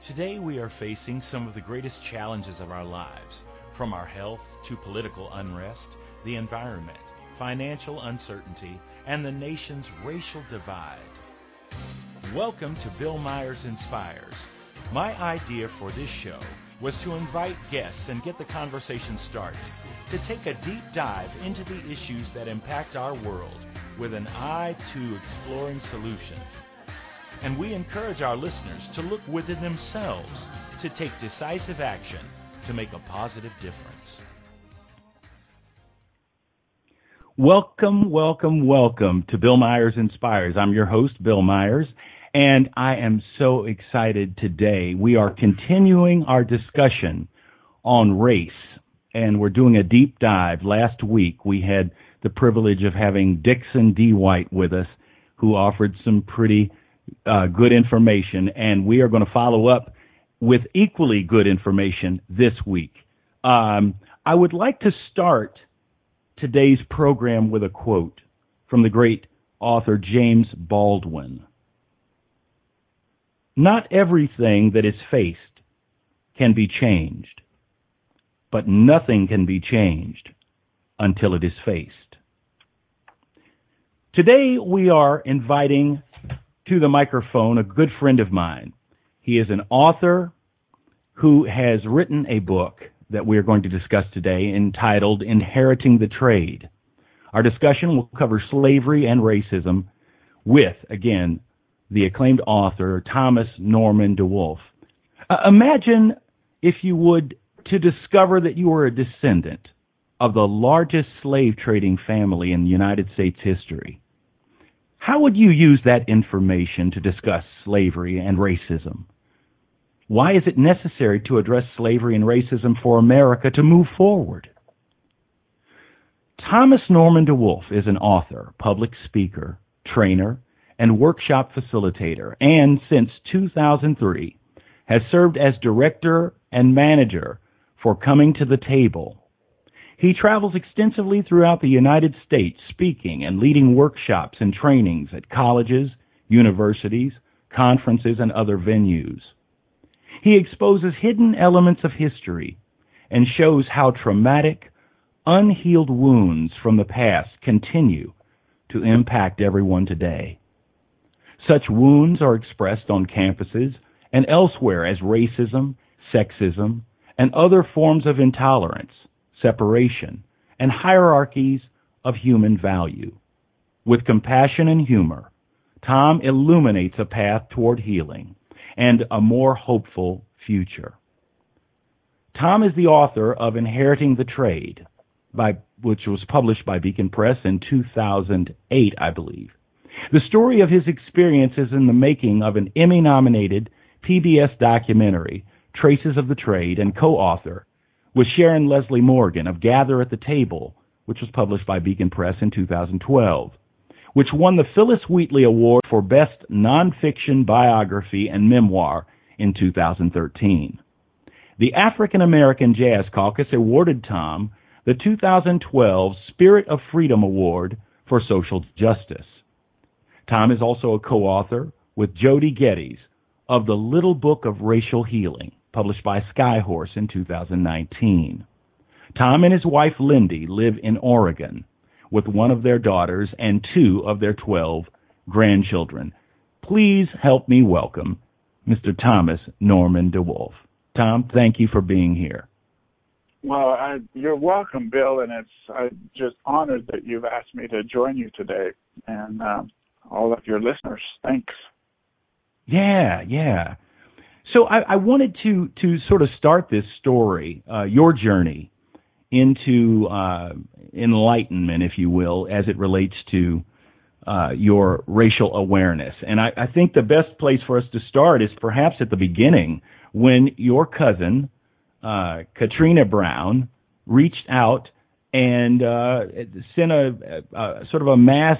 Today we are facing some of the greatest challenges of our lives, from our health to political unrest, the environment, financial uncertainty, and the nation's racial divide. Welcome to Bill Myers Inspires. My idea for this show was to invite guests and get the conversation started, to take a deep dive into the issues that impact our world with an eye to exploring solutions. And we encourage our listeners to look within themselves to take decisive action to make a positive difference. Welcome, welcome, welcome to Bill Myers Inspires. I'm your host, Bill Myers, and I am so excited today. We are continuing our discussion on race, and we're doing a deep dive. Last week, we had the privilege of having Dixon D. White with us, who offered some pretty uh, good information, and we are going to follow up with equally good information this week. Um, I would like to start today's program with a quote from the great author James Baldwin. Not everything that is faced can be changed, but nothing can be changed until it is faced. Today we are inviting to the microphone a good friend of mine. He is an author who has written a book that we are going to discuss today entitled Inheriting the Trade. Our discussion will cover slavery and racism with, again, the acclaimed author Thomas Norman DeWolf. Uh, imagine, if you would, to discover that you are a descendant of the largest slave trading family in the United States history. How would you use that information to discuss slavery and racism? Why is it necessary to address slavery and racism for America to move forward? Thomas Norman DeWolf is an author, public speaker, trainer, and workshop facilitator, and since 2003 has served as director and manager for Coming to the Table, he travels extensively throughout the United States speaking and leading workshops and trainings at colleges, universities, conferences, and other venues. He exposes hidden elements of history and shows how traumatic, unhealed wounds from the past continue to impact everyone today. Such wounds are expressed on campuses and elsewhere as racism, sexism, and other forms of intolerance separation, and hierarchies of human value. With compassion and humor, Tom illuminates a path toward healing and a more hopeful future. Tom is the author of Inheriting the Trade, by, which was published by Beacon Press in 2008, I believe. The story of his experiences in the making of an Emmy nominated PBS documentary, Traces of the Trade, and co author with Sharon Leslie Morgan of Gather at the Table, which was published by Beacon Press in 2012, which won the Phillis Wheatley Award for Best Nonfiction Biography and Memoir in 2013. The African American Jazz Caucus awarded Tom the 2012 Spirit of Freedom Award for Social Justice. Tom is also a co-author with Jodie Geddes of The Little Book of Racial Healing, published by Skyhorse in 2019. Tom and his wife Lindy live in Oregon with one of their daughters and two of their 12 grandchildren. Please help me welcome Mr. Thomas Norman DeWolf. Tom, thank you for being here. Well, I, you're welcome, Bill, and it's I'm just honored that you've asked me to join you today, and um, all of your listeners. Thanks. Yeah, yeah. So I, I wanted to to sort of start this story, uh, your journey into uh, enlightenment, if you will, as it relates to uh, your racial awareness. And I, I think the best place for us to start is perhaps at the beginning when your cousin uh, Katrina Brown reached out and uh, sent a, a, sort of a mass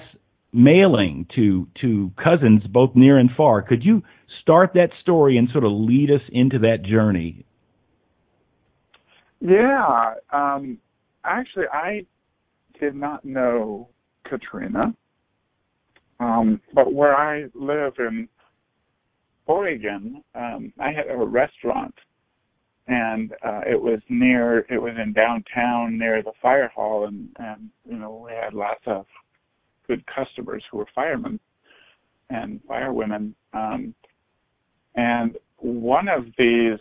mailing to to cousins both near and far. Could you start that story and sort of lead us into that journey? Yeah, um, actually, I did not know Katrina, um, but where I live in Oregon, um, I had a restaurant, and uh, it was near. It was in downtown near the fire hall, and and you know we had lots of good customers who were firemen and firewomen. Um, and one of these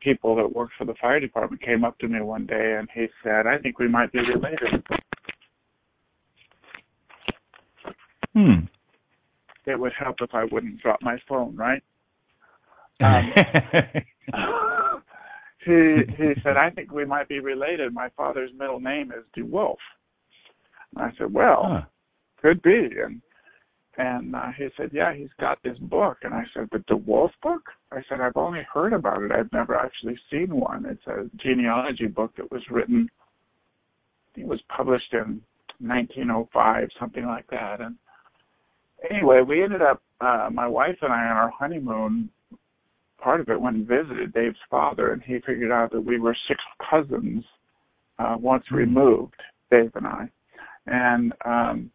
people that worked for the fire department came up to me one day and he said, I think we might be related. Hmm. It would help if I wouldn't drop my phone, right? Um, he he said, I think we might be related. My father's middle name is DeWolf. And I said, Well, huh. could be. And and uh, he said, Yeah, he's got this book. And I said, The DeWolf book? I said, I've only heard about it. I've never actually seen one. It's a genealogy book that was written, it was published in 1905, something like that. And anyway, we ended up, uh, my wife and I on our honeymoon, part of it went and visited Dave's father, and he figured out that we were six cousins uh, once hmm. removed, Dave and I. And um,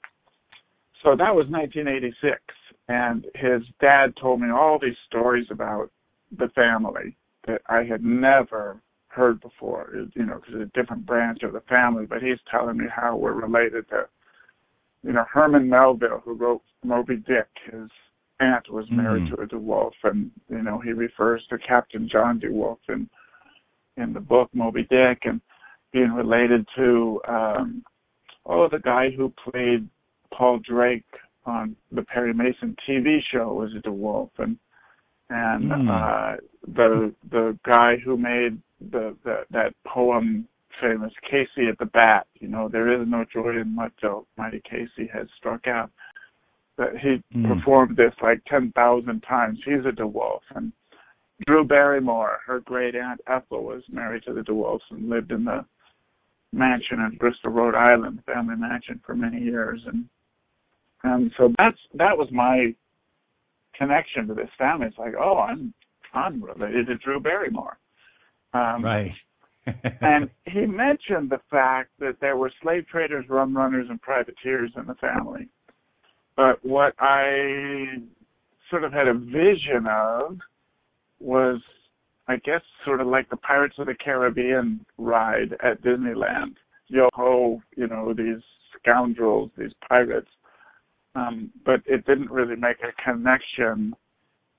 so that was 1986, and his dad told me all these stories about the family that I had never heard before. You know, because it's a different branch of the family. But he's telling me how we're related to, you know, Herman Melville, who wrote Moby Dick. His aunt was married mm. to a DeWolf, and you know he refers to Captain John DeWolf in in the book Moby Dick, and being related to um oh the guy who played Paul Drake on the Perry Mason TV show was a DeWolf, and and mm. uh, the the guy who made the, the that poem famous, Casey at the Bat. You know, there is no joy in much till mighty Casey has struck out. That he mm. performed this like ten thousand times. He's a DeWolf, and Drew Barrymore, her great aunt Ethel, was married to the DeWolfs and lived in the mansion in Bristol, Rhode Island, family mansion for many years, and and so that's that was my connection to this family. It's like, oh, I'm I'm related to Drew Barrymore. Um, right. and he mentioned the fact that there were slave traders, rum runners, and privateers in the family. But what I sort of had a vision of was, I guess, sort of like the Pirates of the Caribbean ride at Disneyland. Yo ho, you know, these scoundrels, these pirates um, but it didn't really make a connection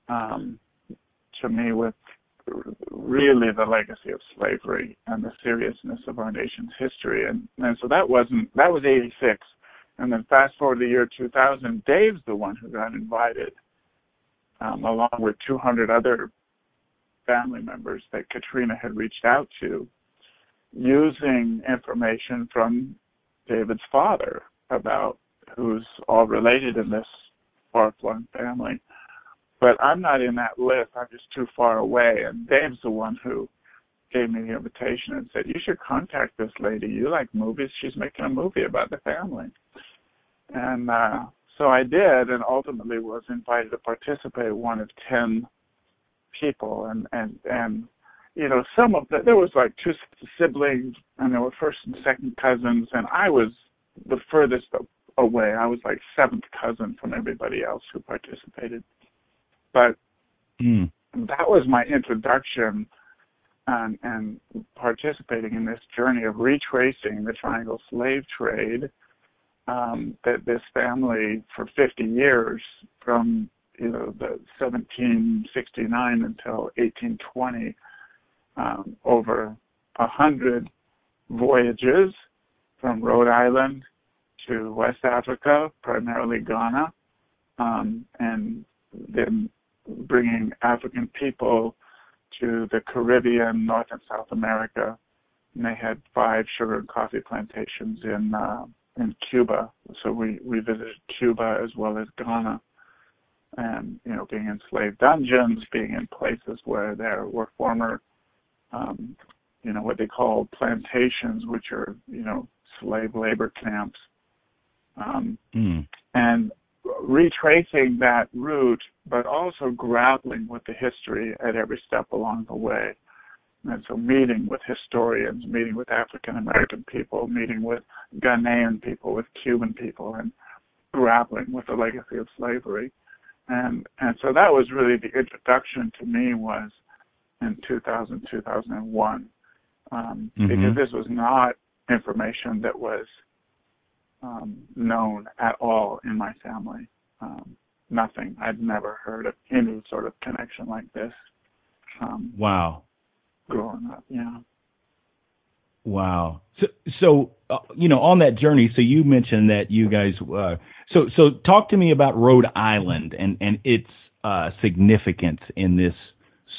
um, to me with really the legacy of slavery and the seriousness of our nation's history. And, and so that wasn't that was '86. And then fast forward to the year 2000, Dave's the one who got invited, um, along with 200 other family members that Katrina had reached out to, using information from David's father about who's all related in this far flung family. But I'm not in that list. I'm just too far away. And Dave's the one who gave me the invitation and said, You should contact this lady. You like movies. She's making a movie about the family. And uh so I did and ultimately was invited to participate one of ten people and and and you know, some of the there was like two siblings and there were first and second cousins and I was the furthest away. I was like seventh cousin from everybody else who participated. But mm. that was my introduction and, and participating in this journey of retracing the triangle slave trade um, that this family for 50 years from you know the 1769 until 1820 um, over a hundred voyages from Rhode Island to West Africa, primarily Ghana, um, and then bringing African people to the Caribbean, North and South America. And they had five sugar and coffee plantations in uh, in Cuba. So we we visited Cuba as well as Ghana, and you know, being in slave dungeons, being in places where there were former, um, you know, what they call plantations, which are you know slave labor camps um, mm. and retracing that route, but also grappling with the history at every step along the way. And so, meeting with historians, meeting with African American people, meeting with Ghanaian people, with Cuban people, and grappling with the legacy of slavery. and and so that was really the introduction to me was in 2000 2001 um, mm-hmm. because this was not information that was um, known at all in my family. Um, nothing. I'd never heard of any sort of connection like this. Um, wow. Growing up, yeah. Wow. So, so uh, you know, on that journey, so you mentioned that you guys. Uh, so, so talk to me about Rhode Island and and its uh, significance in this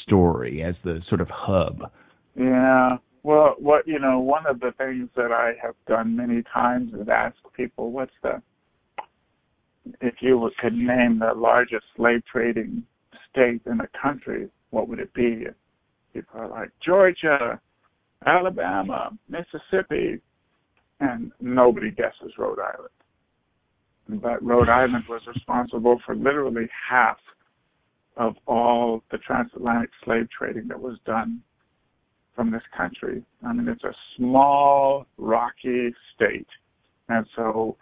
story as the sort of hub. Yeah. Well, what you know, one of the things that I have done many times is ask people, "What's the if you could name the largest slave trading state in the country, what would it be?" People are like Georgia, Alabama, Mississippi, and nobody guesses Rhode Island. But Rhode Island was responsible for literally half of all the transatlantic slave trading that was done from this country. I mean, it's a small, rocky state, and so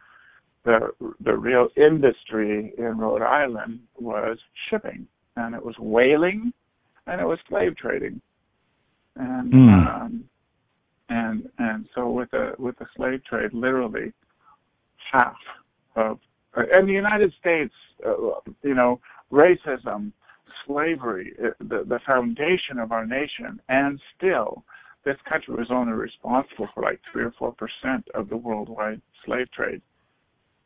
the the real industry in Rhode Island was shipping, and it was whaling, and it was slave trading, and mm. um, and and so with the with the slave trade, literally half of and the United States, uh, you know, racism slavery, uh, the, the foundation of our nation, and still this country was only responsible for like three or four percent of the worldwide slave trade.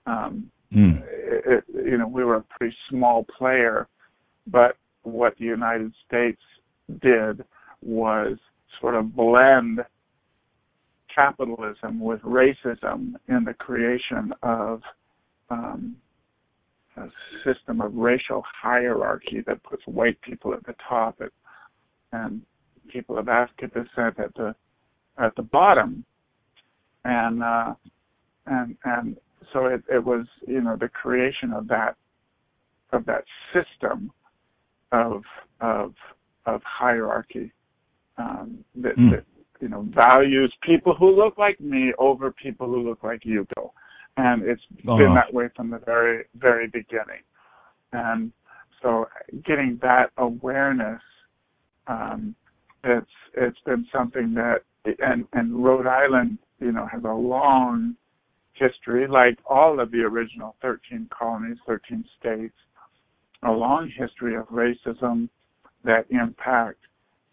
Um, mm. it, you know, we were a pretty small player, but what the United States did was sort of blend capitalism with racism in the creation of um, a system of racial hierarchy that puts white people at the top at, and people of African descent at the at the bottom, and uh, and and so it, it was you know the creation of that of that system of of of hierarchy um, that, mm. that you know values people who look like me over people who look like you, Bill and it's uh-huh. been that way from the very very beginning. And so, getting that awareness, um, it's it's been something that, and and Rhode Island, you know, has a long history, like all of the original 13 colonies, 13 states, a long history of racism that impact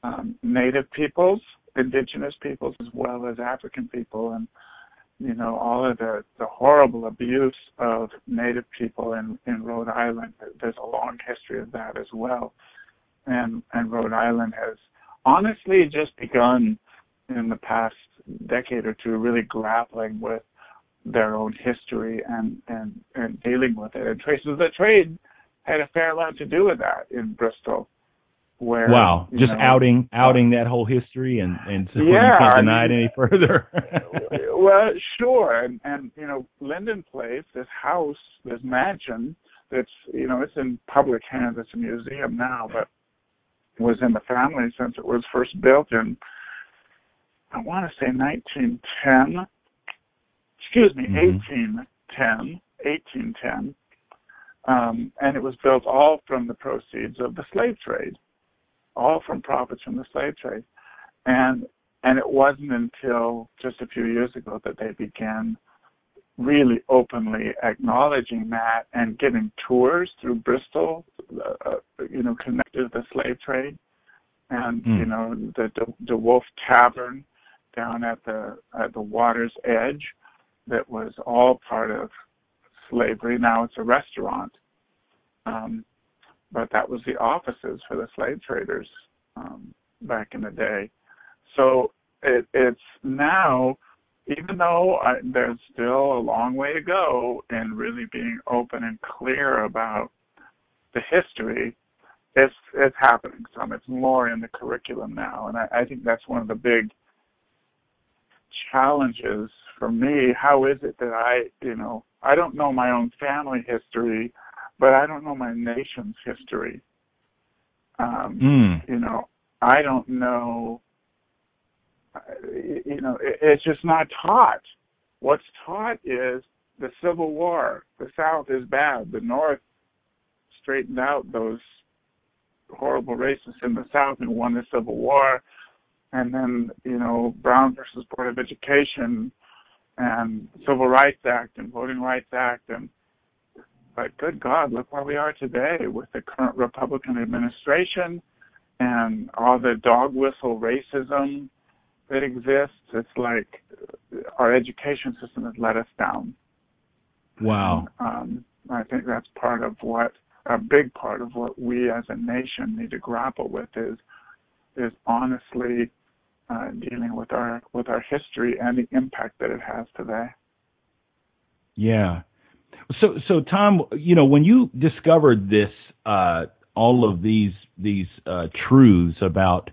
um, Native peoples, indigenous peoples, as well as African people, and you know all of the the horrible abuse of native people in in Rhode Island. There's a long history of that as well. And and Rhode Island has honestly just begun in the past decade or two really grappling with their own history and and and dealing with it. And traces of the trade had a fair lot to do with that in Bristol where wow. just know, outing outing that whole history and and yeah, you can't deny I mean, it any further. Well sure. And and you know linden place this house this mansion that's you know it's in public hands. It's a museum now but was in the family since it was first built in i want to say 1910 excuse me mm-hmm. 1810 1810 um, and it was built all from the proceeds of the slave trade all from profits from the slave trade. And and it wasn't until just a few years ago that they began really openly acknowledging that and giving tours through Bristol, uh, you know, connected to the slave trade, and mm. you know the the DeWolf Tavern down at the at the water's edge, that was all part of slavery. Now it's a restaurant. Um, but that was the offices for the slave traders um, back in the day. So it, it's now, even though I, there's still a long way to go in really being open and clear about the history, it's it's happening some. It's more in the curriculum now, and I, I think that's one of the big challenges for me. How is it that I, you know, I don't know my own family history but I don't know my nation's history. Um, mm. You know, I don't know. You know, it, it's just not taught. What's taught is the Civil War. The South is bad. The North straightened out those horrible racists in the South and won the Civil War, and then you know Brown versus Board of Education and Civil Rights Act and Voting Rights Act and but good God, look where we are today with the current Republican administration and all the dog whistle racism that exists. It's like our education system has let us down. Wow. Um, I think that's part of what a big part of what we as a nation need to grapple with is is honestly uh, dealing with our with our history and the impact that it has today. Yeah. So so Tom, you know, when you discovered this uh, all of these these uh, truths about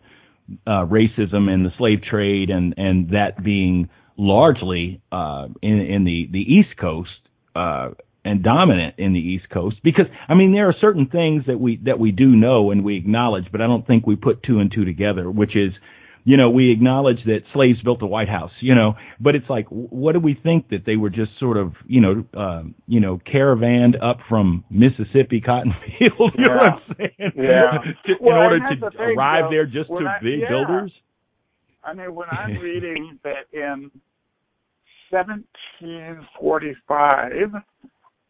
uh, racism and the slave trade and and that being largely uh, in in the the East Coast uh, and dominant in the East Coast because I mean there are certain things that we that we do know and we acknowledge, but I don't think we put two and two together, which is you know, we acknowledge that slaves built the White House, you know, but it's like, what do we think that they were just sort of, you know, uh, you know, caravaned up from Mississippi cotton field, you yeah. know what I'm saying? Yeah. to, well, in order to thing, arrive though, there just to I, be yeah. builders? I mean, when I'm reading that in 1745,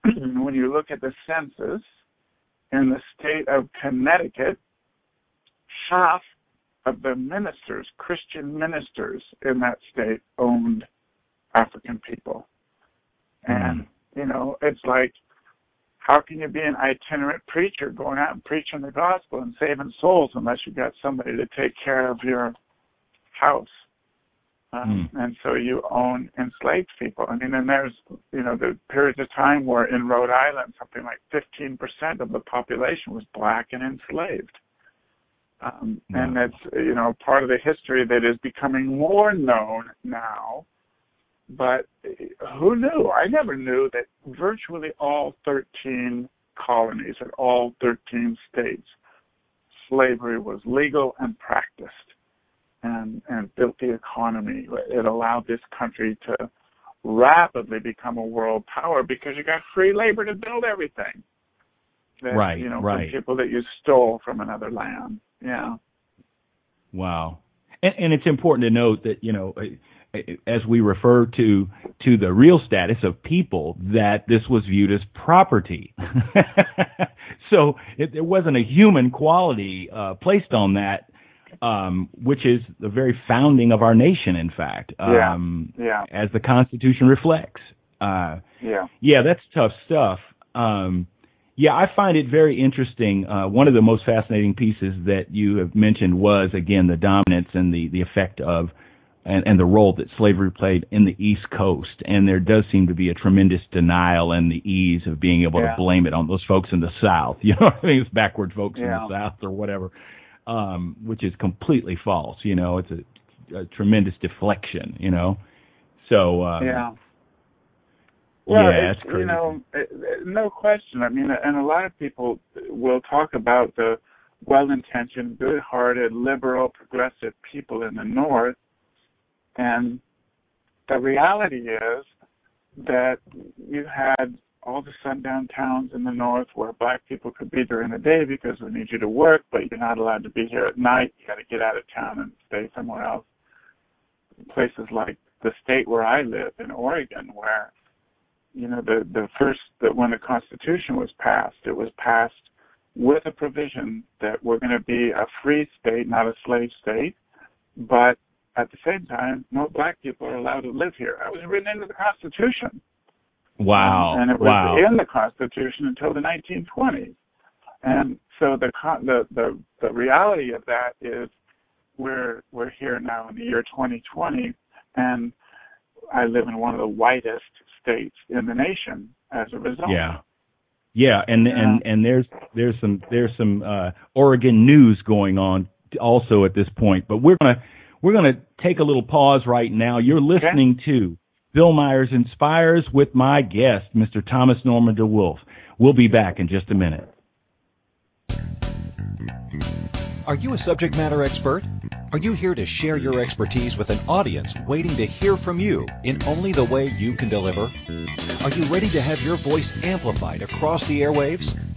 when you look at the census in the state of Connecticut, half of the ministers, Christian ministers in that state, owned African people. And, mm. you know, it's like, how can you be an itinerant preacher going out and preaching the gospel and saving souls unless you've got somebody to take care of your house? Um, mm. And so you own enslaved people. I mean, and there's, you know, the periods of time where in Rhode Island, something like 15% of the population was black and enslaved. Um, And that's you know part of the history that is becoming more known now. But who knew? I never knew that virtually all 13 colonies at all 13 states, slavery was legal and practiced, and and built the economy. It allowed this country to rapidly become a world power because you got free labor to build everything. That, right, you know, right. from people that you stole from another land. Yeah. Wow. And, and it's important to note that you know, as we refer to to the real status of people, that this was viewed as property. so it, there wasn't a human quality uh, placed on that, um, which is the very founding of our nation. In fact, um, yeah. yeah. as the Constitution reflects. Uh, yeah. Yeah, that's tough stuff. Um, yeah, I find it very interesting. Uh, one of the most fascinating pieces that you have mentioned was again the dominance and the the effect of and, and the role that slavery played in the East Coast. And there does seem to be a tremendous denial and the ease of being able yeah. to blame it on those folks in the South. You know, I mean, it's backward folks yeah. in the South or whatever, um, which is completely false. You know, it's a, a tremendous deflection. You know, so um, yeah. Well, yeah, it's, you know, uh, uh, no question. I mean, and a lot of people will talk about the well-intentioned, good-hearted, liberal, progressive people in the North, and the reality is that you had all the sundown towns in the north where black people could be during the day because we need you to work, but you're not allowed to be here at night. You got to get out of town and stay somewhere else. Places like the state where I live in Oregon, where you know the the first that when the Constitution was passed, it was passed with a provision that we're going to be a free state, not a slave state, but at the same time, no black people are allowed to live here. That was written into the Constitution. Wow! And it was wow. in the Constitution until the 1920s. And so the the the the reality of that is we're we're here now in the year 2020, and I live in one of the whitest states in the nation as a result. Yeah. Yeah, and Yeah. and and there's there's some there's some uh, Oregon news going on also at this point, but we're gonna we're gonna take a little pause right now. You're listening to Bill Myers Inspires with my guest, Mr. Thomas Norman DeWolf. We'll be back in just a minute. Are you a subject matter expert? Are you here to share your expertise with an audience waiting to hear from you in only the way you can deliver? Are you ready to have your voice amplified across the airwaves?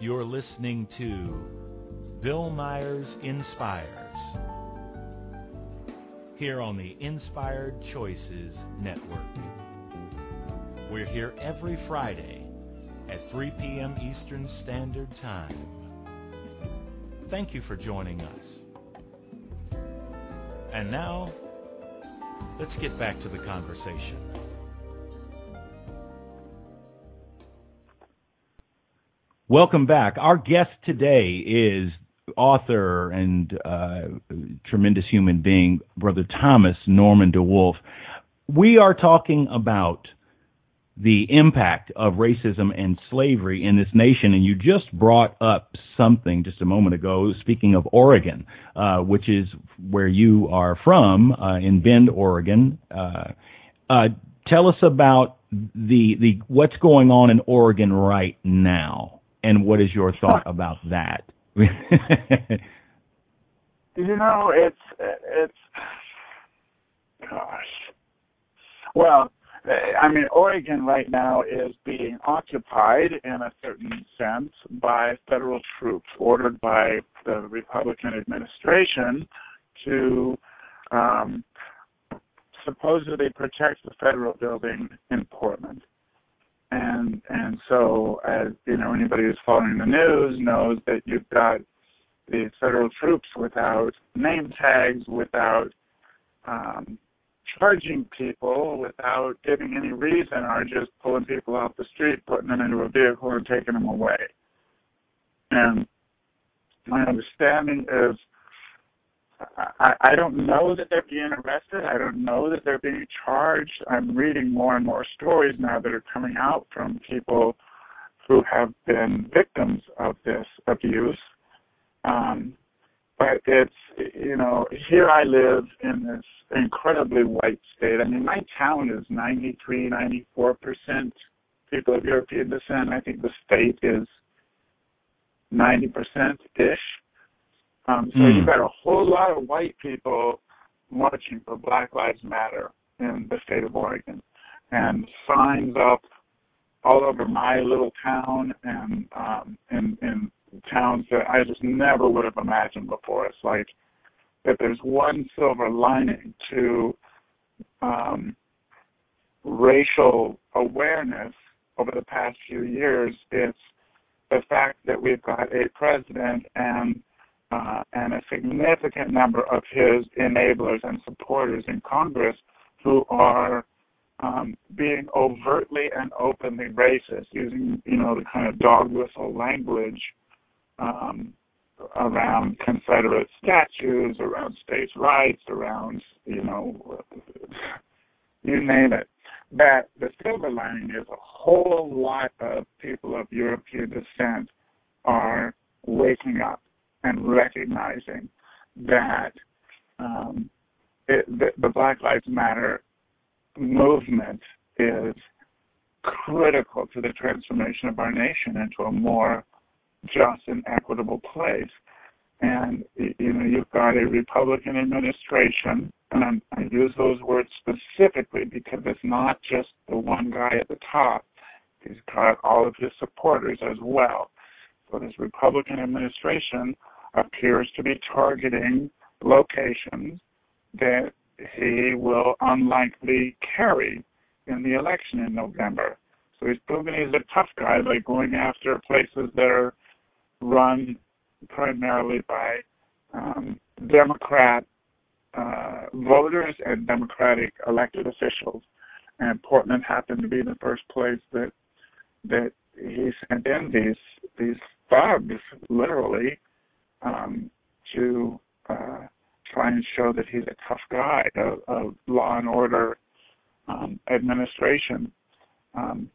You're listening to Bill Myers Inspires here on the Inspired Choices Network. We're here every Friday at 3 p.m. Eastern Standard Time. Thank you for joining us. And now, let's get back to the conversation. Welcome back. Our guest today is author and uh, tremendous human being, Brother Thomas Norman DeWolf. We are talking about the impact of racism and slavery in this nation, and you just brought up something just a moment ago, speaking of Oregon, uh, which is where you are from, uh, in Bend, Oregon. Uh, uh tell us about the the what's going on in Oregon right now and what is your thought about that? you know, it's it's gosh. Well, I mean, Oregon right now is being occupied in a certain sense by federal troops ordered by the Republican administration to um, supposedly protect the federal building in Portland and and so as you know anybody who's following the news knows that you've got these federal troops without name tags without um charging people without giving any reason are just pulling people off the street putting them into a vehicle and taking them away. And my understanding is I, I don't know that they're being arrested. I don't know that they're being charged. I'm reading more and more stories now that are coming out from people who have been victims of this abuse. Um, but it's, you know, here I live in this incredibly white state. I mean, my town is 93, 94% people of European descent. I think the state is 90%-ish. Um, so mm. you've got a whole lot of white people marching for Black Lives Matter in the state of Oregon, and signs up all over my little town and um, in in towns that I just never would have imagined before. It's like if there's one silver lining to um, racial awareness over the past few years, it's the fact that we've got a president and uh, and a significant number of his enablers and supporters in Congress who are um, being overtly and openly racist, using you know the kind of dog whistle language um, around Confederate statues, around states' rights, around you know you name it. That the silver lining is a whole lot of people of European descent are waking up and recognizing that um, it, the, the Black Lives Matter movement is critical to the transformation of our nation into a more just and equitable place. And you know, you've got a Republican administration, and I'm, I use those words specifically because it's not just the one guy at the top. He's got all of his supporters as well. So this Republican administration appears to be targeting locations that he will unlikely carry in the election in November. So he's proven he's a tough guy by going after places that are run primarily by um, Democrat uh, voters and Democratic elected officials. And Portland happened to be the first place that that he sent in these these thugs, literally, um, to uh, try and show that he's a tough guy, a, a law and order um, administration. Um,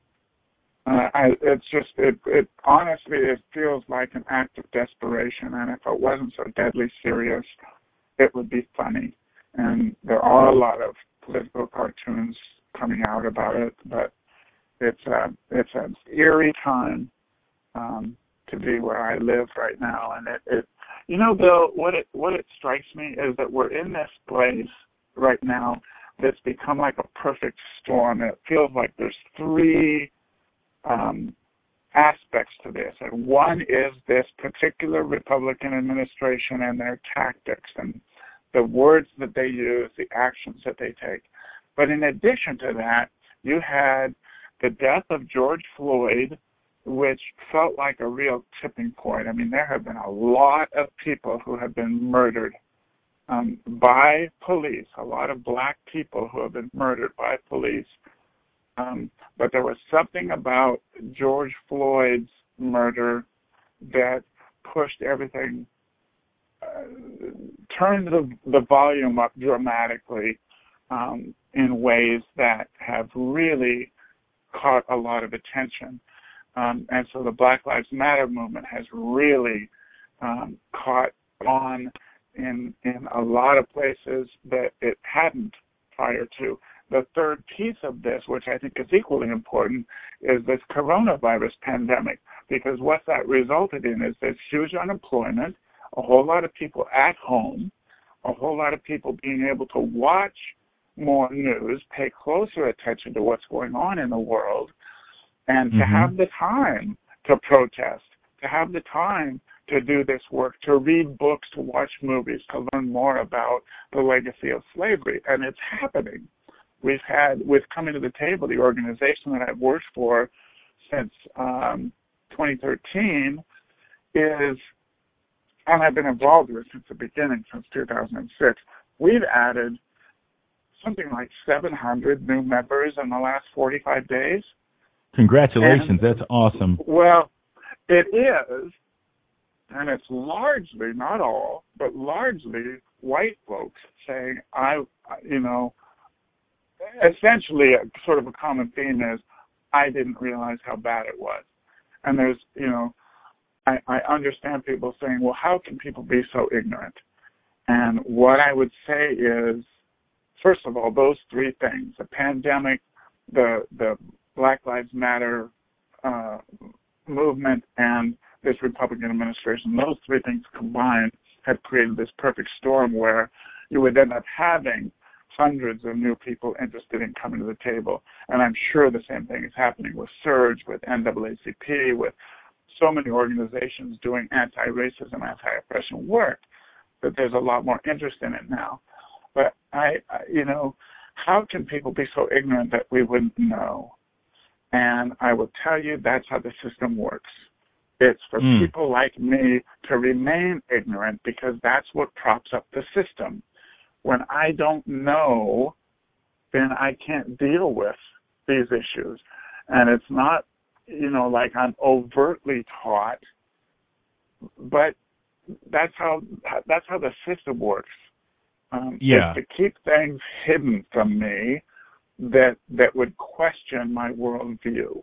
uh, I, it's just it, it honestly it feels like an act of desperation, and if it wasn't so deadly serious, it would be funny. And there are a lot of political cartoons coming out about it, but it's a it's an eerie time um, to be where I live right now, and it, it you know Bill, what it what it strikes me is that we're in this place right now that's become like a perfect storm. It feels like there's three um, aspects to this. And one is this particular Republican administration and their tactics and the words that they use, the actions that they take. But in addition to that, you had the death of George Floyd, which felt like a real tipping point. I mean, there have been a lot of people who have been murdered um, by police, a lot of black people who have been murdered by police. Um, but there was something about George Floyd's murder that pushed everything, uh, turned the, the volume up dramatically um, in ways that have really caught a lot of attention. Um, and so the Black Lives Matter movement has really um, caught on in in a lot of places that it hadn't prior to. The third piece of this, which I think is equally important, is this coronavirus pandemic, because what that resulted in is this huge unemployment, a whole lot of people at home, a whole lot of people being able to watch more news, pay closer attention to what's going on in the world, and mm-hmm. to have the time to protest, to have the time to do this work, to read books, to watch movies, to learn more about the legacy of slavery. And it's happening. We've had, with Coming to the Table, the organization that I've worked for since um, 2013, is, and I've been involved with since the beginning, since 2006, we've added something like 700 new members in the last 45 days. Congratulations, and, that's awesome. Well, it is, and it's largely, not all, but largely white folks saying, I, you know, essentially a, sort of a common theme is, I didn't realize how bad it was. And there's, you know, I, I understand people saying, well, how can people be so ignorant? And what I would say is, first of all, those three things: the pandemic, the the Black Lives Matter uh, movement, and this Republican administration. Those three things combined have created this perfect storm where you would end up having hundreds of new people interested in coming to the table. And I'm sure the same thing is happening with SURJ, with NAACP, with so many organizations doing anti-racism, anti-oppression work that there's a lot more interest in it now. But I, I you know, how can people be so ignorant that we wouldn't know? And I will tell you that's how the system works. It's for mm. people like me to remain ignorant because that's what props up the system. When I don't know, then I can't deal with these issues. And it's not, you know, like I'm overtly taught, but that's how that's how the system works. Um, yeah. To keep things hidden from me that that would question my worldview.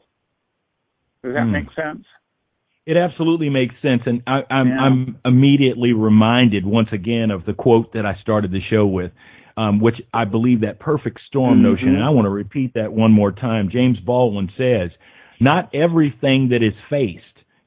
Does that mm. make sense? It absolutely makes sense, and I, am I'm, yeah. I'm immediately reminded once again of the quote that I started the show with, um, which I believe that perfect storm mm-hmm. notion, and I want to repeat that one more time. James Baldwin says, "Not everything that is faced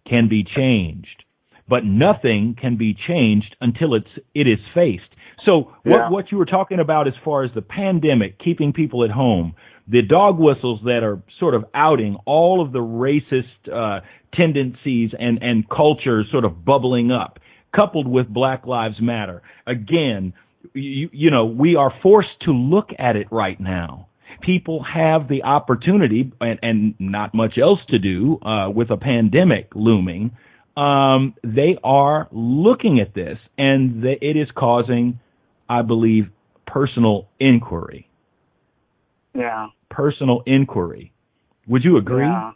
can be changed, but nothing can be changed until it's it is faced." So what yeah. what you were talking about as far as the pandemic keeping people at home, the dog whistles that are sort of outing all of the racist uh, tendencies and and cultures sort of bubbling up, coupled with Black Lives Matter. Again, you, you know, we are forced to look at it right now. People have the opportunity and, and not much else to do uh, with a pandemic looming. Um, they are looking at this, and the, it is causing I believe, personal inquiry. Yeah. Personal inquiry. Would you agree? Yeah.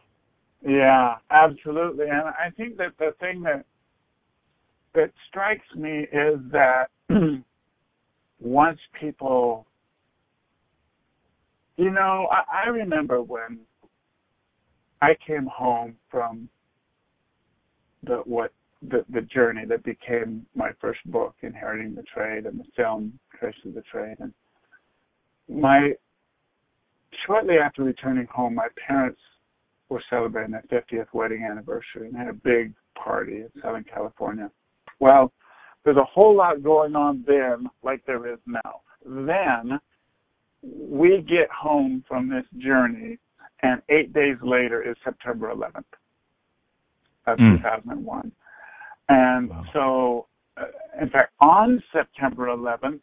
Yeah, absolutely. And I think that the thing that that strikes me is that once people You know, I, I remember when I came home from the what the the journey that became my first book, Inheriting the Trade, and the film Traces of the Trade. And my shortly after returning home, my parents were celebrating their 50th wedding anniversary and had a big party in Southern California. Well, there's a whole lot going on then, like there is now. Then we get home from this journey, and eight days later is September 11th of mm. 2001. And wow. so, uh, in fact, on September 11th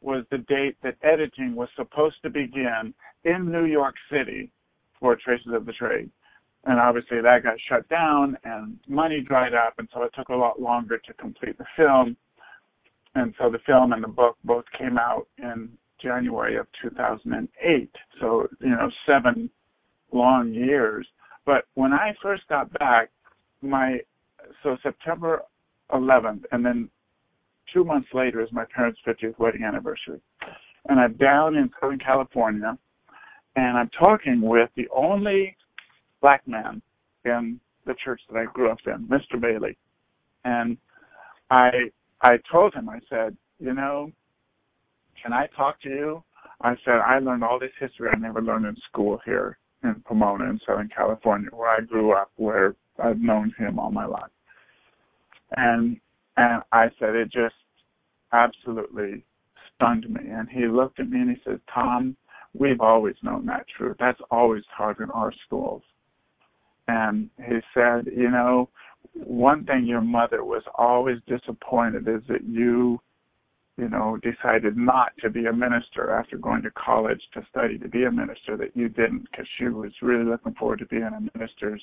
was the date that editing was supposed to begin in New York City for Traces of the Trade. And obviously that got shut down and money dried up, and so it took a lot longer to complete the film. And so the film and the book both came out in January of 2008. So, you know, seven long years. But when I first got back, my so September 11th, and then two months later is my parents' 50th wedding anniversary. And I'm down in Southern California, and I'm talking with the only black man in the church that I grew up in, Mr. Bailey. And I I told him, I said, you know, can I talk to you? I said, I learned all this history I never learned in school here in Pomona in Southern California, where I grew up, where I've known him all my life. And and I said it just absolutely stunned me. And he looked at me and he said, Tom, we've always known that truth. That's always taught in our schools. And he said, you know, one thing your mother was always disappointed is that you, you know, decided not to be a minister after going to college to study to be a minister, that you didn't because she was really looking forward to being a minister's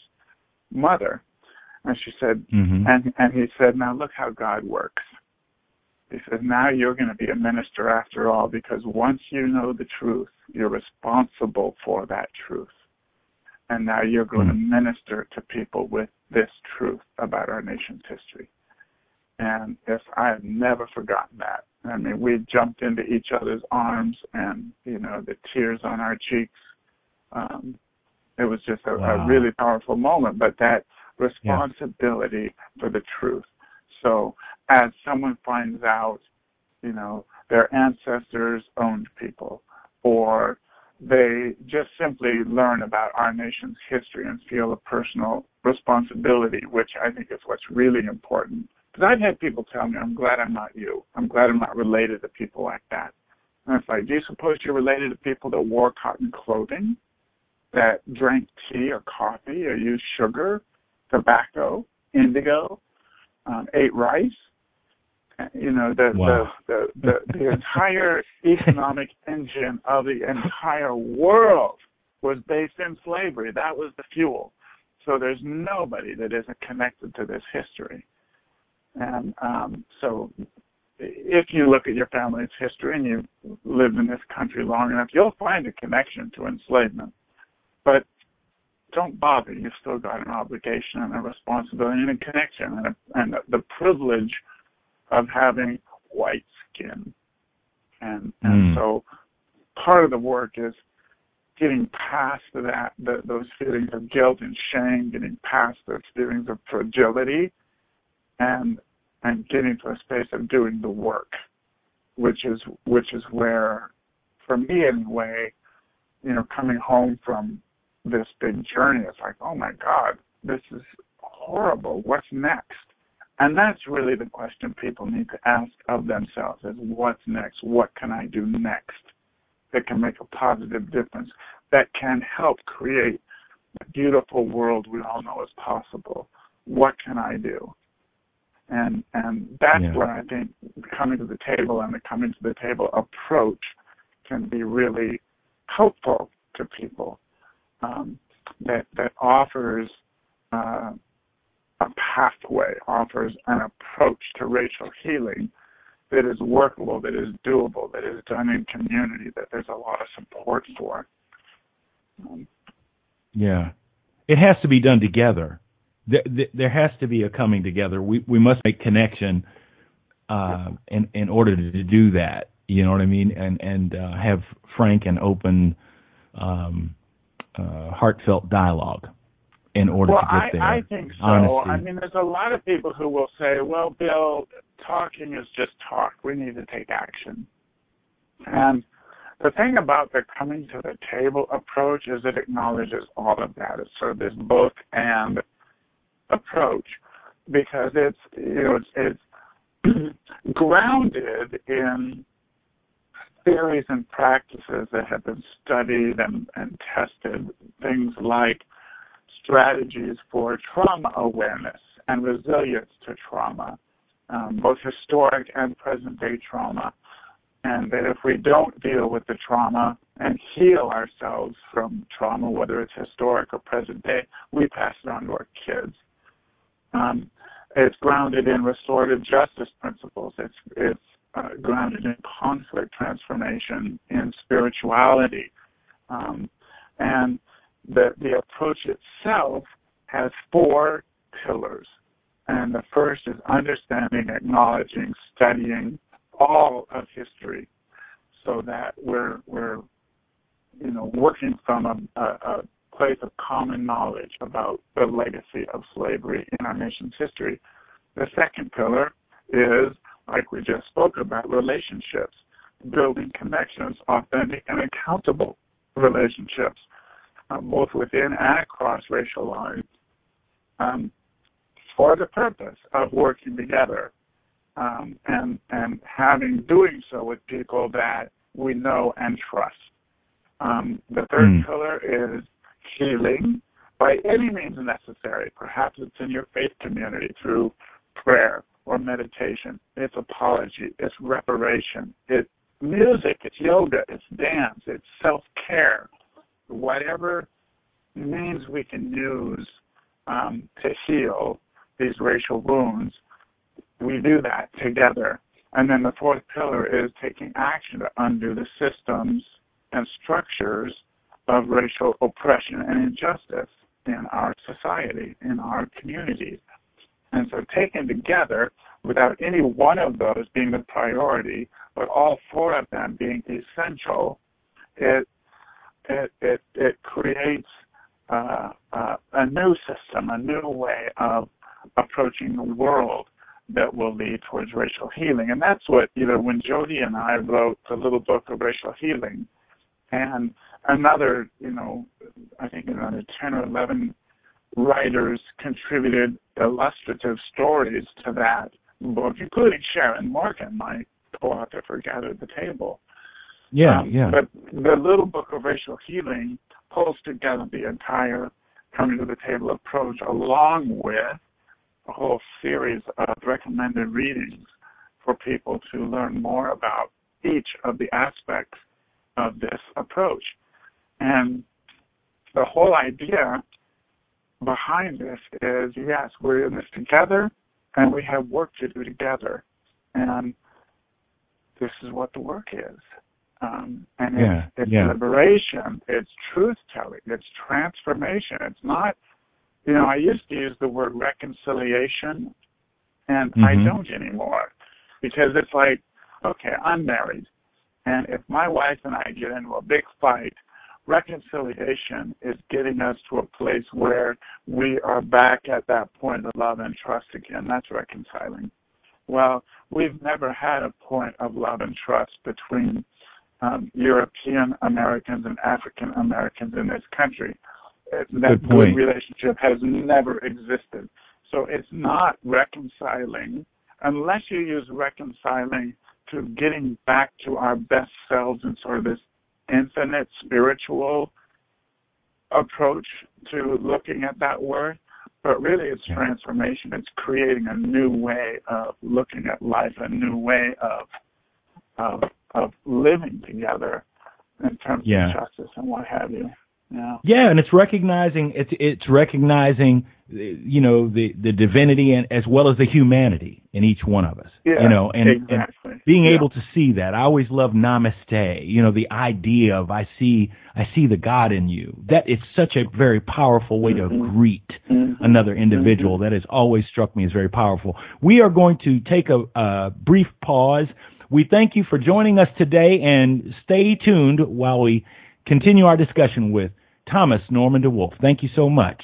mother. And she said, mm-hmm. and and he said, now look how God works. He says, now you're going to be a minister after all, because once you know the truth, you're responsible for that truth. And now you're going mm-hmm. to minister to people with this truth about our nation's history. And if I have never forgotten that. I mean, we jumped into each other's arms, and you know, the tears on our cheeks. Um, it was just a, wow. a really powerful moment. But that responsibility yeah. for the truth. So as someone finds out, you know, their ancestors owned people, or they just simply learn about our nation's history and feel a personal responsibility, which I think is what's really important. Because I've had people tell me, I'm glad I'm not you. I'm glad I'm not related to people like that. And it's like, do you suppose you're related to people that wore cotton clothing, that drank tea or coffee or used sugar tobacco, indigo, um, ate rice. You know the, wow. the the the the entire economic engine of the entire world was based in slavery. That was the fuel. So there's nobody that isn't connected to this history. And um, so if you look at your family's history and you've lived in this country long enough, you'll find a connection to enslavement. But don't bother. You've still got an obligation and a responsibility and a connection and, a, and the privilege of having white skin. And, and mm. so part of the work is getting past that, the, those feelings of guilt and shame, getting past those feelings of fragility and, and getting to a space of doing the work, which is, which is where, for me anyway, you know, coming home from this big journey. It's like, oh my God, this is horrible. What's next? And that's really the question people need to ask of themselves is what's next? What can I do next that can make a positive difference, that can help create the beautiful world we all know is possible? What can I do? And and that's yeah. where I think coming to the table and the coming to the table approach can be really helpful to people um, that that offers uh, a pathway, offers an approach to racial healing that is workable, that is doable, that is done in community, that there's a lot of support for. Um, yeah, it has to be done together. There, has to be a coming together. We we must make connection uh, in in order to do that. You know what I mean? And and uh, have frank and open um, uh, heartfelt dialogue in order well, to get there. I, I think so. Honesty. I mean, there's a lot of people who will say, "Well, Bill, talking is just talk. We need to take action." And the thing about the coming to the table approach is it acknowledges all of that. It's sort of this book and approach because it's you know it's, it's grounded in theories and practices that have been studied and, and tested. Things like strategies for trauma awareness and resilience to trauma, um, both historic and present day trauma. And that if we don't deal with the trauma and heal ourselves from trauma, whether it's historic or present day, we pass it on to our kids. Um, it's grounded in restorative justice principles. It's it's uh, grounded in conflict transformation, in spirituality, um, and the the approach itself has four pillars. And the first is understanding, acknowledging, studying all of history, so that we're we're you know working from a, a, a place of common knowledge about the legacy of slavery in our nation's history. The second pillar is, like we just spoke about, relationships, building connections, authentic and accountable relationships, um, both within and across racial lines, um, for the purpose of working together um, and and having doing so with people that we know and trust. Um, the third mm. pillar is healing by any means necessary. Perhaps it's in your faith community through prayer or meditation. It's apology. It's reparation. It's music. It's yoga. It's dance. It's self care. Whatever means we can use um, to heal these racial wounds, we do that together. And then the fourth pillar is taking action to undo the systems and structures of racial oppression and injustice in our society, in our communities. And so taken together, without any one of those being the priority, but all four of them being essential, it it it, it creates uh, uh, a new system, a new way of approaching the world that will lead towards racial healing. And that's what, you know, when Jodie and I wrote the little book of racial healing, and another, you know, I think another 10 or 11 writers contributed illustrative stories to that book, including Sharon Morgan, my co-author for Gather the Table. Yeah, um, yeah. But the little book of racial healing pulls together the entire coming to the table approach along with a whole series of recommended readings for people to learn more about each of the aspects of this approach. And the whole idea behind this is yes, we're in this together and we have work to do together. And this is what the work is. Um, and yeah, it's, it's yeah. liberation, it's truth telling, it's transformation. It's not, you know, I used to use the word reconciliation, and mm-hmm. I don't anymore because it's like, okay, I'm married, and if my wife and I get into a big fight, reconciliation is getting us to a place where we are back at that point of love and trust again. That's reconciling. Well, we've never had a point of love and trust between um, European Americans and African Americans in this country. That good, good relationship has never existed. So it's not reconciling unless you use reconciling to getting back to our best selves and sort of this infinite spiritual approach to looking at that word. But really, it's transformation. It's creating a new way of looking at life, a new way of of of living together in terms yeah. of justice and what have you. Yeah. Yeah, and it's recognizing it's it's recognizing you know the the divinity and as well as the humanity in each one of us. Yeah, you know, and, exactly. and being yeah. able to see that. I always love namaste. You know, the idea of I see I see the God in you. That is such a very powerful way mm-hmm. to greet mm-hmm. another individual. Mm-hmm. That has always struck me as very powerful. We are going to take a, a brief pause. We thank you for joining us today and stay tuned while we continue our discussion with Thomas Norman DeWolf. Thank you so much.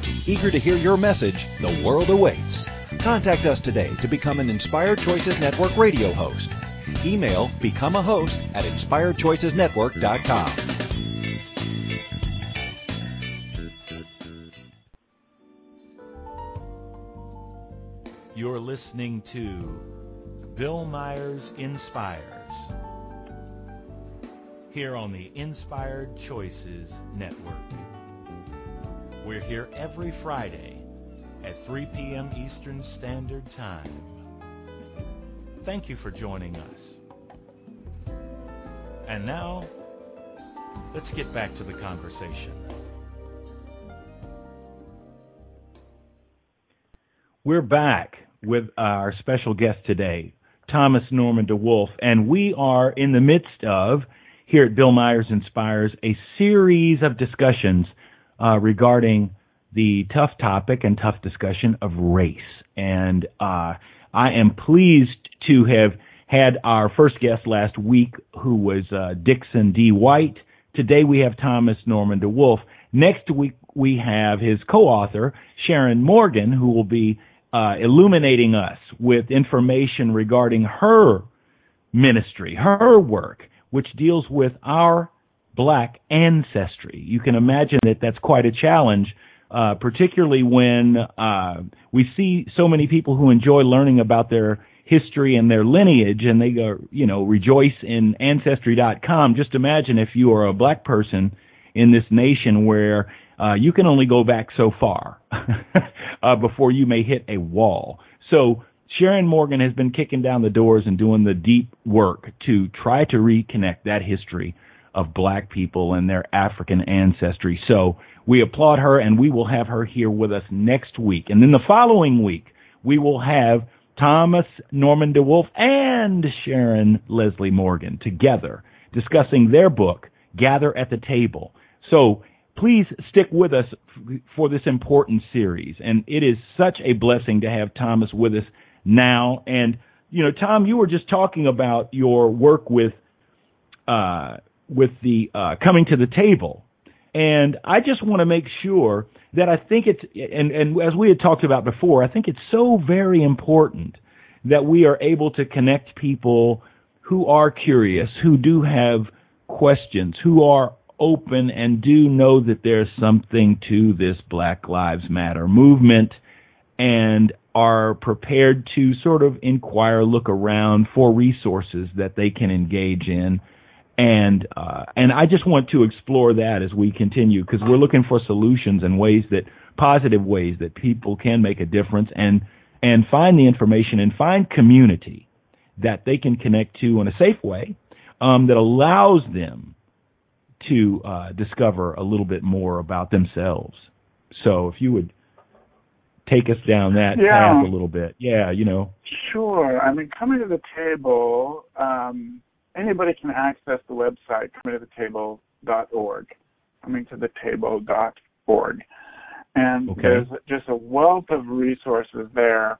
Eager to hear your message, the world awaits. Contact us today to become an Inspired Choices Network radio host. Email become a host at inspiredchoicesnetwork.com. You're listening to Bill Myers Inspires here on the Inspired Choices Network. We're here every Friday at 3 p.m. Eastern Standard Time. Thank you for joining us. And now, let's get back to the conversation. We're back with our special guest today, Thomas Norman DeWolf, and we are in the midst of, here at Bill Myers Inspires, a series of discussions uh, regarding the tough topic and tough discussion of race. And uh, I am pleased to have had our first guest last week, who was uh, Dixon D. White. Today we have Thomas Norman DeWolf. Next week we have his co-author, Sharon Morgan, who will be uh, illuminating us with information regarding her ministry, her work, which deals with our black ancestry. You can imagine that that's quite a challenge, uh, particularly when uh, we see so many people who enjoy learning about their history and their lineage, and they go, you know, rejoice in Ancestry.com. Just imagine if you are a black person in this nation where uh, you can only go back so far uh, before you may hit a wall. So Sharon Morgan has been kicking down the doors and doing the deep work to try to reconnect that history of black people and their African ancestry. So we applaud her and we will have her here with us next week. And then the following week, we will have Thomas Norman DeWolf and Sharon Leslie Morgan together discussing their book, Gather at the Table. So please stick with us for this important series. And it is such a blessing to have Thomas with us now. And, you know, Tom, you were just talking about your work with, uh, with the uh, coming to the table. And I just want to make sure that I think it's, and, and as we had talked about before, I think it's so very important that we are able to connect people who are curious, who do have questions, who are open and do know that there's something to this Black Lives Matter movement and are prepared to sort of inquire, look around for resources that they can engage in and uh, and I just want to explore that as we continue because we're looking for solutions and ways that positive ways that people can make a difference and and find the information and find community that they can connect to in a safe way um, that allows them to uh, discover a little bit more about themselves. So if you would take us down that yeah. path a little bit, yeah, you know. Sure. I mean, coming to the table. Um, anybody can access the website comingtothetable.org, comingtothetable.org. And okay. there's just a wealth of resources there,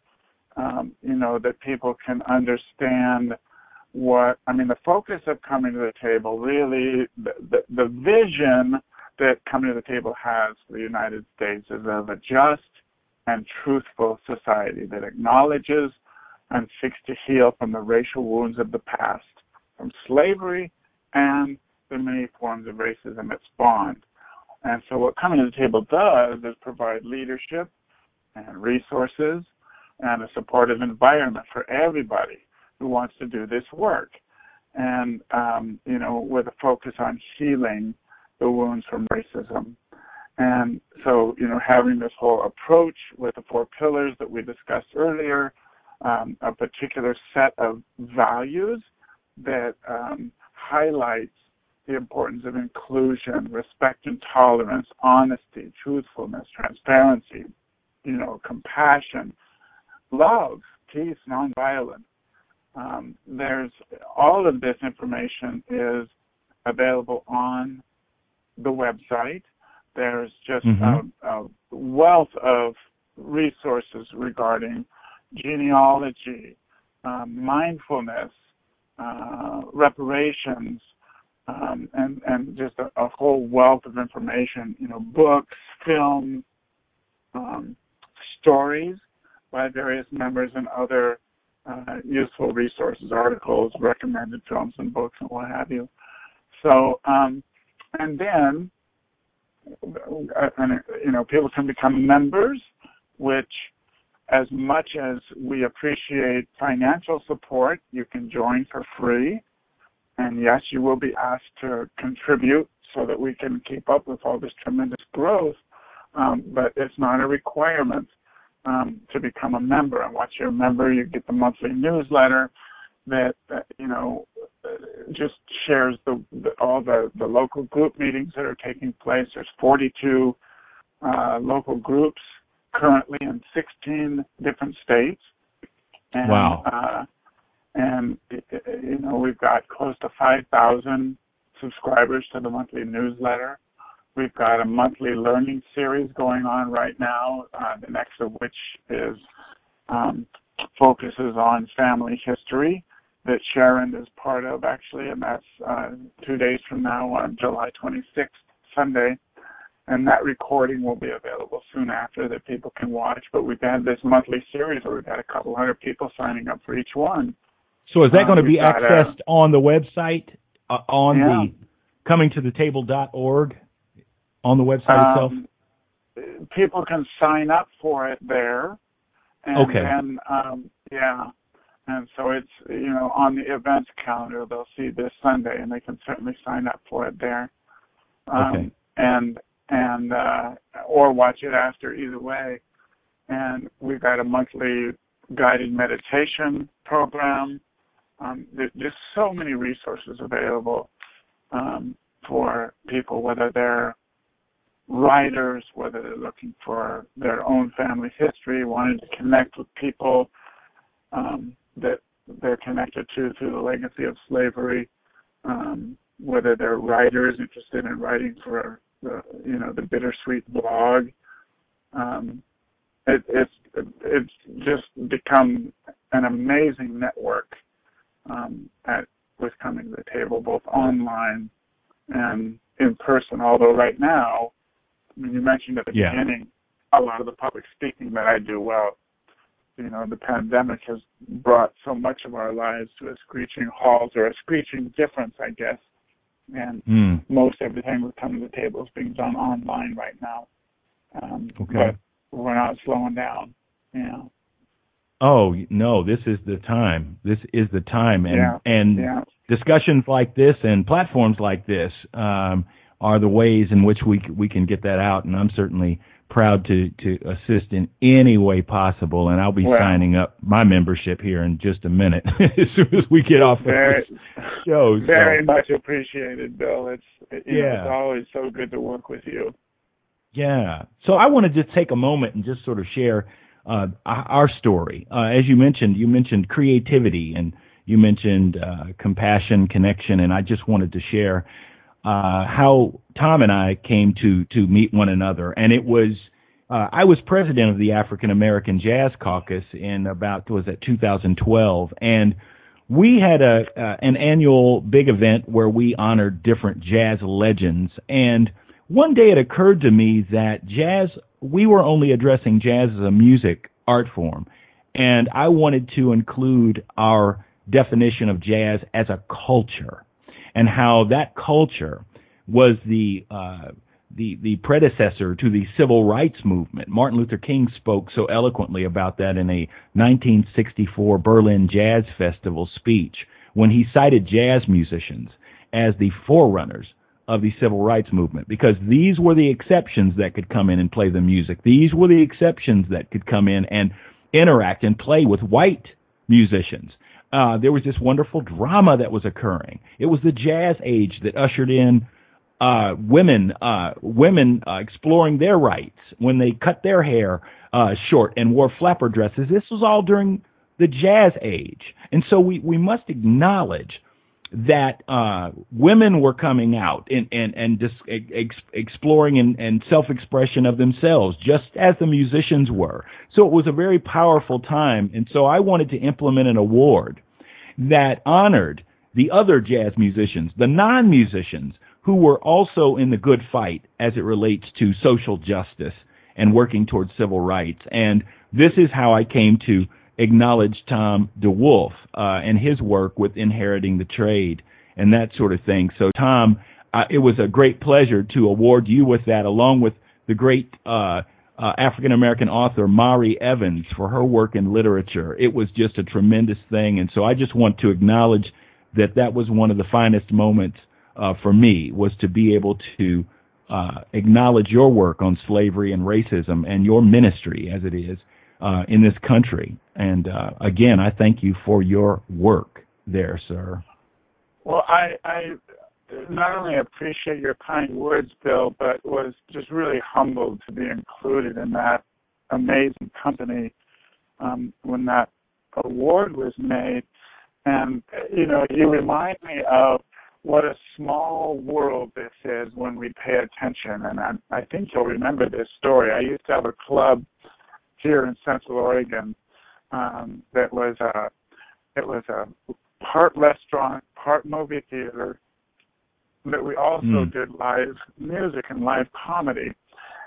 um, you know, that people can understand what, I mean, the focus of coming to the table really, the, the, the vision that coming to the table has for the United States is of a just and truthful society that acknowledges and seeks to heal from the racial wounds of the past from slavery and the many forms of racism it spawned. And so what Coming to the Table does is provide leadership and resources and a supportive environment for everybody who wants to do this work. And, um, you know, with a focus on healing the wounds from racism. And so, you know, having this whole approach with the four pillars that we discussed earlier, um, a particular set of values that um, highlights the importance of inclusion, respect and tolerance, honesty, truthfulness, transparency, you know, compassion, love, peace, nonviolence. Um, there's all of this information is available on the website. There's just mm-hmm. a, a wealth of resources regarding genealogy, um, mindfulness, uh, reparations, um, and and just a, a, whole wealth of information. You know, books, films, um, stories by various members, and other uh, useful resources, articles, recommended films and books, and what have you. So, um, and then, uh, and, you know, people can become members, which as much as we appreciate financial support, you can join for free. And yes, you will be asked to contribute so that we can keep up with all this tremendous growth. Um, but it's not a requirement um, to become a member. And once you're a member, you get the monthly newsletter that, that you know just shares the, the, all the the local group meetings that are taking place. There's 42 uh, local groups currently in 16 different states. And, wow. Uh, and you know we've got close to 5,000 subscribers to the monthly newsletter. We've got a monthly learning series going on right now. Uh, the next of which is um, focuses on family history that Sharon is part of actually, and that's uh, two days from now on July 26th, Sunday and that recording will be available soon after that people can watch. But we've had this monthly series where we've had a couple hundred people signing up for each one. So is that um, going to be accessed a, on the website uh, on yeah. the comingtothetable.org on the website um, itself? People can sign up for it there. And, okay. And um, yeah, and so it's you know on the events calendar they'll see this Sunday, and they can certainly sign up for it there. Um, okay. And and uh, or watch it after either way. And we've got a monthly guided meditation program. Um, there's so many resources available um, for people, whether they're writers, whether they're looking for their own family history, wanting to connect with people um, that they're connected to through the legacy of slavery, um, whether they're writers interested in writing for the you know the bittersweet blog. Um, it, it's it's just become an amazing network um, at with coming to the table, both online and in person. Although right now, I mean, you mentioned at the yeah. beginning, a lot of the public speaking that I do. Well, you know, the pandemic has brought so much of our lives to a screeching halt or a screeching difference, I guess and mm. most everything we're coming to the table is being done online right now. Um, okay. But we're not slowing down. Yeah. Oh no, this is the time. This is the time, and yeah. and yeah. discussions like this and platforms like this um, are the ways in which we we can get that out. And I'm certainly proud to to assist in any way possible, and I'll be well, signing up my membership here in just a minute as soon as we get off very, this show. Very so. much appreciated, Bill. It's yeah. Know, it's always so good to work with you. Yeah. So I want to just take a moment and just sort of share uh, our story. Uh, as you mentioned, you mentioned creativity and you mentioned uh, compassion, connection, and I just wanted to share uh, how Tom and I came to to meet one another, and it was uh, I was president of the African American Jazz Caucus in about was that 2012, and we had a uh, an annual big event where we honored different jazz legends, and one day it occurred to me that jazz we were only addressing jazz as a music art form, and I wanted to include our definition of jazz as a culture and how that culture was the uh, the the predecessor to the civil rights movement. Martin Luther King spoke so eloquently about that in a 1964 Berlin Jazz Festival speech when he cited jazz musicians as the forerunners of the civil rights movement because these were the exceptions that could come in and play the music. These were the exceptions that could come in and interact and play with white musicians uh, there was this wonderful drama that was occurring. It was the jazz age that ushered in uh, women uh, women uh, exploring their rights when they cut their hair uh, short and wore flapper dresses. This was all during the jazz age, and so we we must acknowledge that uh, women were coming out and and and just ex- exploring and, and self expression of themselves, just as the musicians were. So it was a very powerful time, and so I wanted to implement an award that honored the other jazz musicians, the non musicians who were also in the good fight as it relates to social justice and working towards civil rights. And this is how I came to acknowledge Tom DeWolf uh, and his work with inheriting the trade and that sort of thing. So, Tom, uh, it was a great pleasure to award you with that, along with the great uh, uh, African American author Mari Evans for her work in literature. It was just a tremendous thing, and so I just want to acknowledge that that was one of the finest moments uh, for me was to be able to uh, acknowledge your work on slavery and racism and your ministry as it is uh, in this country. And uh, again, I thank you for your work there, sir. Well, I, I not only appreciate your kind words, Bill, but was just really humbled to be included in that amazing company um, when that award was made. And you know, you remind me of what a small world this is when we pay attention. And I, I think you'll remember this story. I used to have a club here in Central Oregon um, that was a it was a part restaurant, part movie theater. That we also mm. did live music and live comedy.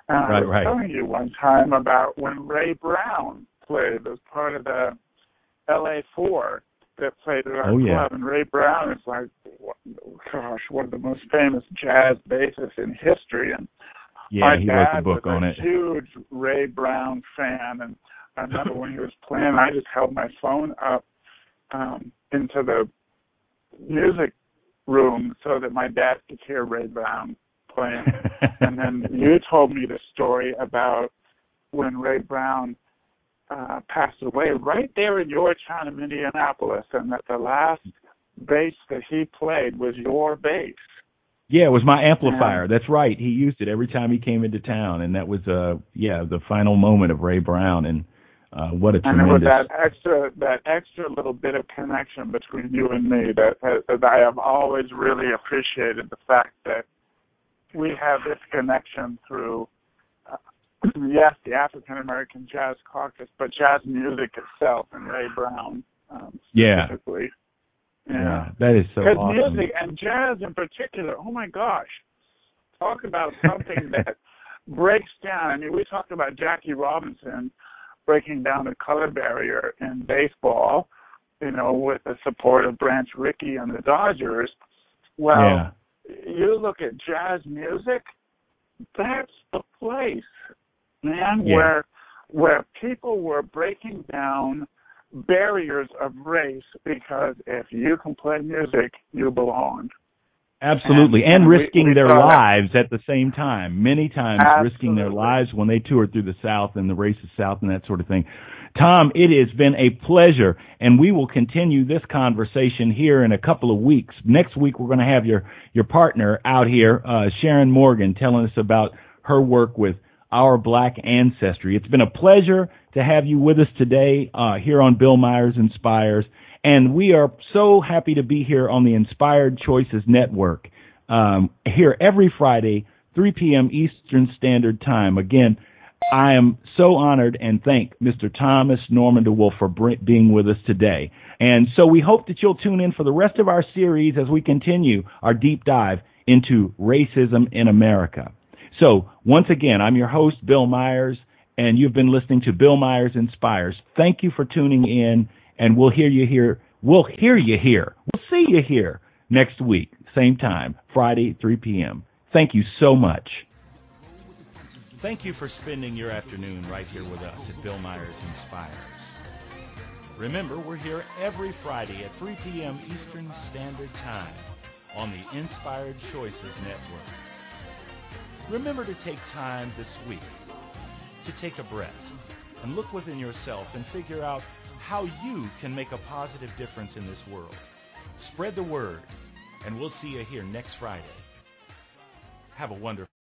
And right, I was right. telling you one time about when Ray Brown played as part of the LA Four that played at our oh, club, yeah. and Ray Brown is like, gosh, one of the most famous jazz bassists in history, and yeah, my he dad wrote the book was on a it. Huge Ray Brown fan, and I remember when he was playing, I just held my phone up um into the music room so that my dad could hear Ray Brown playing. and then you told me the story about when Ray Brown uh passed away right there in your town of Indianapolis and that the last bass that he played was your bass. Yeah, it was my amplifier. That's right. He used it every time he came into town, and that was uh yeah the final moment of Ray Brown, and uh what a tremendous. And that extra that extra little bit of connection between you and me that that I have always really appreciated the fact that we have this connection through uh, yes the African American Jazz Caucus, but jazz music itself and Ray Brown um, specifically. Yeah. Yeah, that is so awesome. music and jazz in particular, oh my gosh, talk about something that breaks down. I mean, we talked about Jackie Robinson breaking down the color barrier in baseball, you know, with the support of Branch Rickey and the Dodgers. Well, yeah. you look at jazz music, that's the place, man, yeah. where where people were breaking down barriers of race because if you can play music, you belong. Absolutely, and, and, risking we, we their lives that. at the same time. Many times Absolutely. risking their lives when they tour through the South and the racist South and that sort of thing. Tom, it has been a pleasure, and we will continue this conversation here in a couple of weeks. Next week, we're going to have your your partner out here, uh, Sharon Morgan, telling us about her work with our black ancestry. It's been a pleasure to have you with us today uh, here on Bill Myers Inspires. And we are so happy to be here on the Inspired Choices Network, um, here every Friday, 3 p.m. Eastern Standard Time. Again, I am so honored and thank Mr. Thomas Norman DeWolf for being with us today. And so we hope that you'll tune in for the rest of our series as we continue our deep dive into racism in America. So, once again, I'm your host, Bill Myers, and you've been listening to Bill Myers Inspires. Thank you for tuning in, and we'll hear you here. We'll hear you here. We'll see you here next week, same time, Friday, 3 p.m. Thank you so much. Thank you for spending your afternoon right here with us at Bill Myers Inspires. Remember, we're here every Friday at 3 p.m. Eastern Standard Time on the Inspired Choices Network. Remember to take time this week to take a breath and look within yourself and figure out how you can make a positive difference in this world. Spread the word, and we'll see you here next Friday. Have a wonderful